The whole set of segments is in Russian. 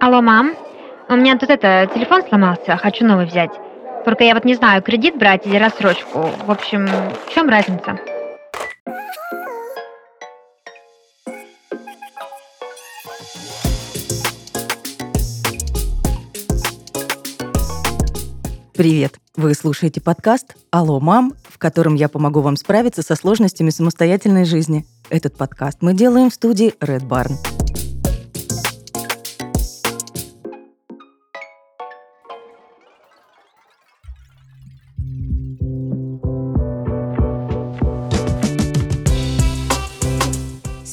Алло, мам. У меня тут это, телефон сломался, хочу новый взять. Только я вот не знаю, кредит брать или рассрочку. В общем, в чем разница? Привет! Вы слушаете подкаст «Алло, мам», в котором я помогу вам справиться со сложностями самостоятельной жизни. Этот подкаст мы делаем в студии Red Barn.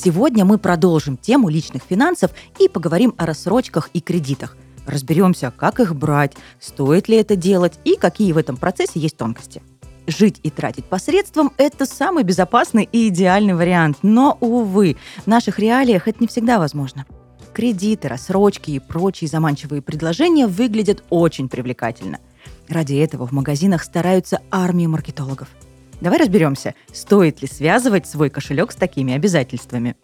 Сегодня мы продолжим тему личных финансов и поговорим о рассрочках и кредитах. Разберемся, как их брать, стоит ли это делать и какие в этом процессе есть тонкости. Жить и тратить посредством – это самый безопасный и идеальный вариант. Но, увы, в наших реалиях это не всегда возможно. Кредиты, рассрочки и прочие заманчивые предложения выглядят очень привлекательно. Ради этого в магазинах стараются армии маркетологов. Давай разберемся, стоит ли связывать свой кошелек с такими обязательствами.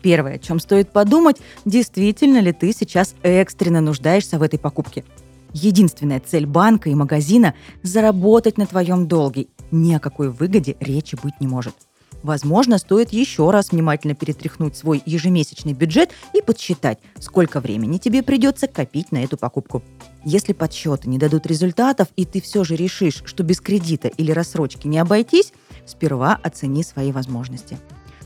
Первое, о чем стоит подумать, действительно ли ты сейчас экстренно нуждаешься в этой покупке. Единственная цель банка и магазина – заработать на твоем долге. Ни о какой выгоде речи быть не может. Возможно, стоит еще раз внимательно перетряхнуть свой ежемесячный бюджет и подсчитать, сколько времени тебе придется копить на эту покупку. Если подсчеты не дадут результатов, и ты все же решишь, что без кредита или рассрочки не обойтись, сперва оцени свои возможности.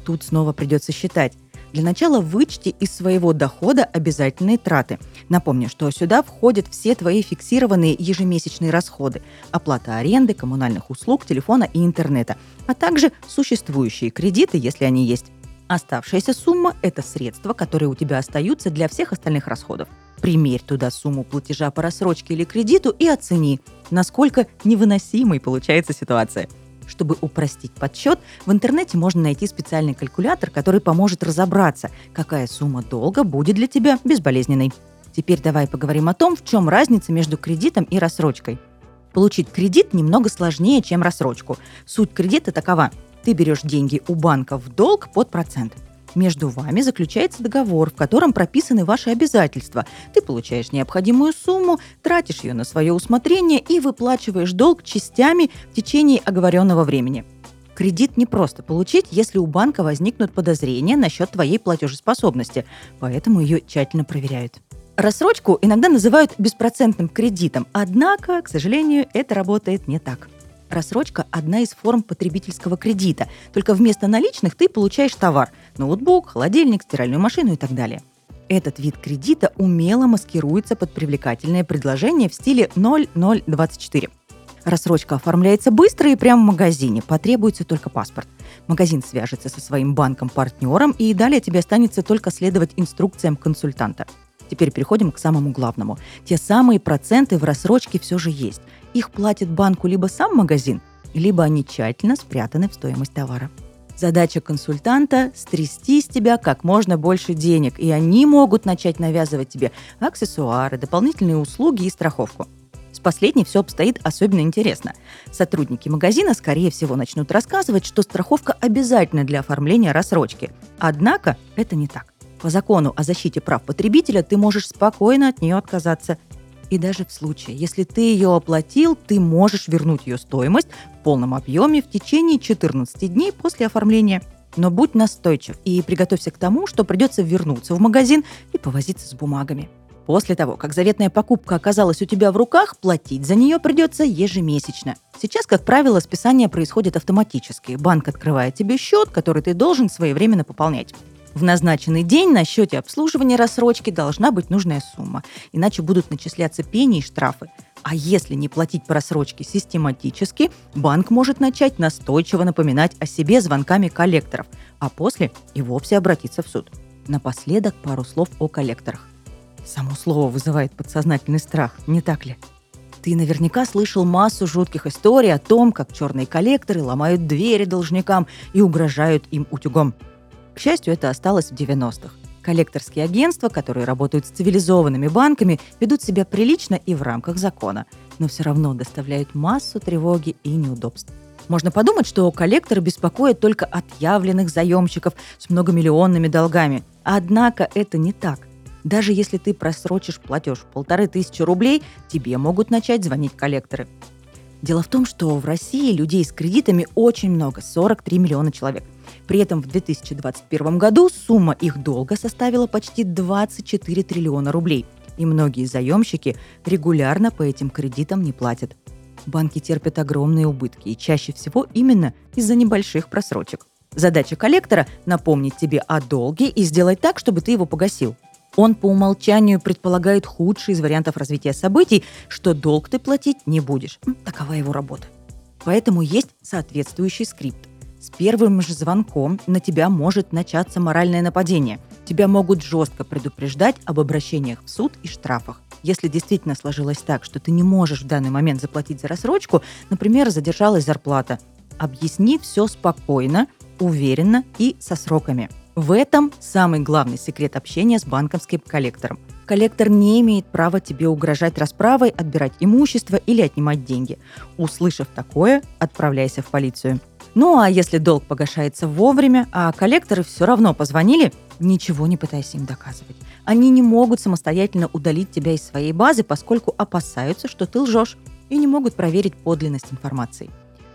Тут снова придется считать, для начала вычти из своего дохода обязательные траты. Напомню, что сюда входят все твои фиксированные ежемесячные расходы, оплата аренды, коммунальных услуг, телефона и интернета, а также существующие кредиты, если они есть. Оставшаяся сумма – это средства, которые у тебя остаются для всех остальных расходов. Примерь туда сумму платежа по рассрочке или кредиту и оцени, насколько невыносимой получается ситуация – чтобы упростить подсчет, в интернете можно найти специальный калькулятор, который поможет разобраться, какая сумма долга будет для тебя безболезненной. Теперь давай поговорим о том, в чем разница между кредитом и рассрочкой. Получить кредит немного сложнее, чем рассрочку. Суть кредита такова. Ты берешь деньги у банка в долг под процент. Между вами заключается договор, в котором прописаны ваши обязательства. Ты получаешь необходимую сумму, тратишь ее на свое усмотрение и выплачиваешь долг частями в течение оговоренного времени. Кредит не просто получить, если у банка возникнут подозрения насчет твоей платежеспособности, поэтому ее тщательно проверяют. Рассрочку иногда называют беспроцентным кредитом, однако, к сожалению, это работает не так. Рассрочка – одна из форм потребительского кредита. Только вместо наличных ты получаешь товар – ноутбук, холодильник, стиральную машину и так далее. Этот вид кредита умело маскируется под привлекательное предложение в стиле 0024. Рассрочка оформляется быстро и прямо в магазине, потребуется только паспорт. Магазин свяжется со своим банком-партнером, и далее тебе останется только следовать инструкциям консультанта. Теперь переходим к самому главному. Те самые проценты в рассрочке все же есть. Их платит банку либо сам магазин, либо они тщательно спрятаны в стоимость товара. Задача консультанта – стрясти с тебя как можно больше денег, и они могут начать навязывать тебе аксессуары, дополнительные услуги и страховку. С последней все обстоит особенно интересно. Сотрудники магазина, скорее всего, начнут рассказывать, что страховка обязательна для оформления рассрочки. Однако это не так. По закону о защите прав потребителя ты можешь спокойно от нее отказаться. И даже в случае, если ты ее оплатил, ты можешь вернуть ее стоимость в полном объеме в течение 14 дней после оформления. Но будь настойчив и приготовься к тому, что придется вернуться в магазин и повозиться с бумагами. После того, как заветная покупка оказалась у тебя в руках, платить за нее придется ежемесячно. Сейчас, как правило, списание происходит автоматически. Банк открывает тебе счет, который ты должен своевременно пополнять. В назначенный день на счете обслуживания рассрочки должна быть нужная сумма, иначе будут начисляться пени и штрафы. А если не платить по рассрочке систематически, банк может начать настойчиво напоминать о себе звонками коллекторов, а после и вовсе обратиться в суд. Напоследок пару слов о коллекторах. Само слово вызывает подсознательный страх, не так ли? Ты наверняка слышал массу жутких историй о том, как черные коллекторы ломают двери должникам и угрожают им утюгом. К счастью, это осталось в 90-х. Коллекторские агентства, которые работают с цивилизованными банками, ведут себя прилично и в рамках закона, но все равно доставляют массу тревоги и неудобств. Можно подумать, что коллекторы беспокоят только отъявленных заемщиков с многомиллионными долгами. Однако это не так. Даже если ты просрочишь платеж в полторы тысячи рублей, тебе могут начать звонить коллекторы. Дело в том, что в России людей с кредитами очень много, 43 миллиона человек. При этом в 2021 году сумма их долга составила почти 24 триллиона рублей. И многие заемщики регулярно по этим кредитам не платят. Банки терпят огромные убытки, и чаще всего именно из-за небольших просрочек. Задача коллектора – напомнить тебе о долге и сделать так, чтобы ты его погасил. Он по умолчанию предполагает худший из вариантов развития событий, что долг ты платить не будешь. Такова его работа. Поэтому есть соответствующий скрипт. С первым же звонком на тебя может начаться моральное нападение. Тебя могут жестко предупреждать об обращениях в суд и штрафах. Если действительно сложилось так, что ты не можешь в данный момент заплатить за рассрочку, например, задержалась зарплата, объясни все спокойно, уверенно и со сроками. В этом самый главный секрет общения с банковским коллектором. Коллектор не имеет права тебе угрожать расправой, отбирать имущество или отнимать деньги. Услышав такое, отправляйся в полицию. Ну а если долг погашается вовремя, а коллекторы все равно позвонили, ничего не пытайся им доказывать. Они не могут самостоятельно удалить тебя из своей базы, поскольку опасаются, что ты лжешь, и не могут проверить подлинность информации.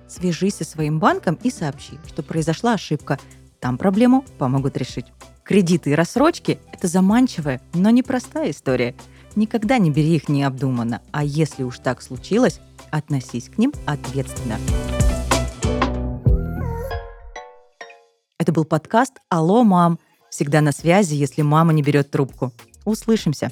Свяжись со своим банком и сообщи, что произошла ошибка. Там проблему помогут решить. Кредиты и рассрочки – это заманчивая, но непростая история. Никогда не бери их необдуманно, а если уж так случилось, относись к ним ответственно. Это был подкаст «Алло, мам!» Всегда на связи, если мама не берет трубку. Услышимся.